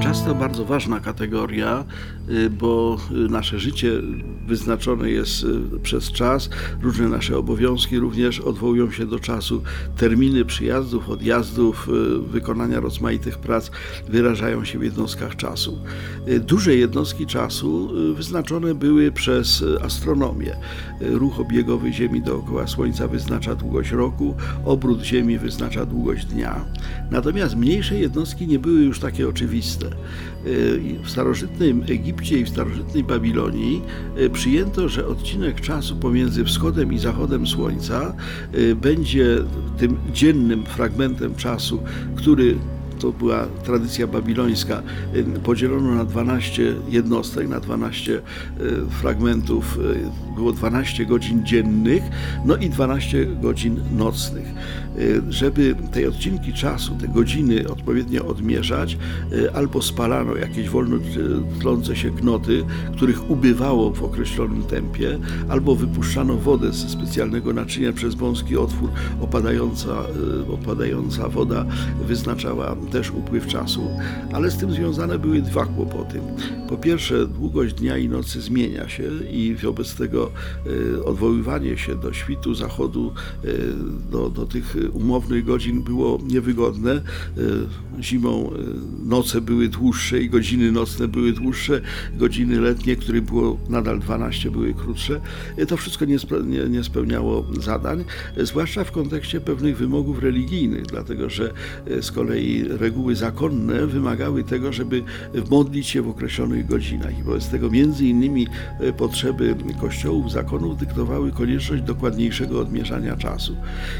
Czas to bardzo ważna kategoria, y, bo y, nasze życie wyznaczone jest y, przez czas, różne nasze obowiązki również odwołują się do czasu. Terminy przyjazdów, odjazdów, wykonania rozmaitych prac wyrażają się w jednostkach czasu. Duże jednostki czasu wyznaczone były przez astronomię. Ruch obiegowy Ziemi dookoła Słońca wyznacza długość roku, obrót Ziemi wyznacza długość dnia. Natomiast mniejsze jednostki nie były już takie oczywiste. W starożytnym Egipcie i w starożytnej Babilonii e, przyjęto, że odcinek czasu pomiędzy wschodem i zachodem Słońca e, będzie tym dziennym fragmentem czasu, który to była tradycja babilońska, y, podzielono na 12 jednostek, na 12 y, fragmentów, y, było 12 godzin dziennych, no i 12 godzin nocnych. Żeby te odcinki czasu, te godziny odpowiednio odmierzać, albo spalano jakieś wolno tlące się knoty, których ubywało w określonym tempie, albo wypuszczano wodę ze specjalnego naczynia przez wąski otwór, opadająca, opadająca woda wyznaczała też upływ czasu, ale z tym związane były dwa kłopoty. Po pierwsze, długość dnia i nocy zmienia się i wobec tego e, odwoływanie się do świtu, zachodu, e, do, do tych umownych godzin było niewygodne. E, zimą noce były dłuższe i godziny nocne były dłuższe, godziny letnie, których było nadal 12, były krótsze. To wszystko nie, nie, nie spełniało zadań, zwłaszcza w kontekście pewnych wymogów religijnych, dlatego że z kolei reguły zakonne wymagały tego, żeby modlić się w określonych godzinach i wobec tego między innymi e, potrzeby kościołów, zakonów dyktowały konieczność dokładniejszego odmierzania czasu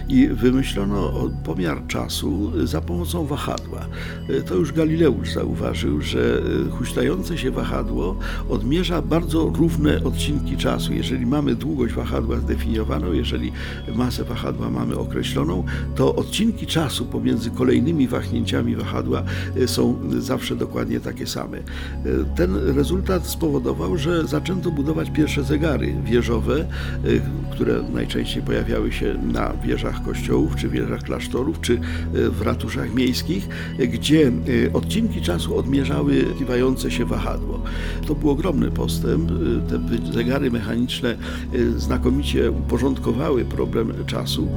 i wymyślono pomiar czasu za pomocą wahadła. E, to już Galileusz zauważył, że e, huśtające się wahadło odmierza bardzo równe odcinki czasu. Jeżeli mamy długość wahadła zdefiniowaną, jeżeli masę wahadła mamy określoną, to odcinki czasu pomiędzy kolejnymi wahnięciami wahadła y, są zawsze dokładnie takie same. Y, ten rezultat spowodował, że zaczęto budować pierwsze zegary wieżowe, y, które najczęściej pojawiały się na wieżach kościołów, czy wieżach klasztorów, czy w ratuszach miejskich, gdzie odcinki czasu odmierzały kiwające się wahadło. To był ogromny postęp. Te zegary mechaniczne znakomicie uporządkowały problem czasu.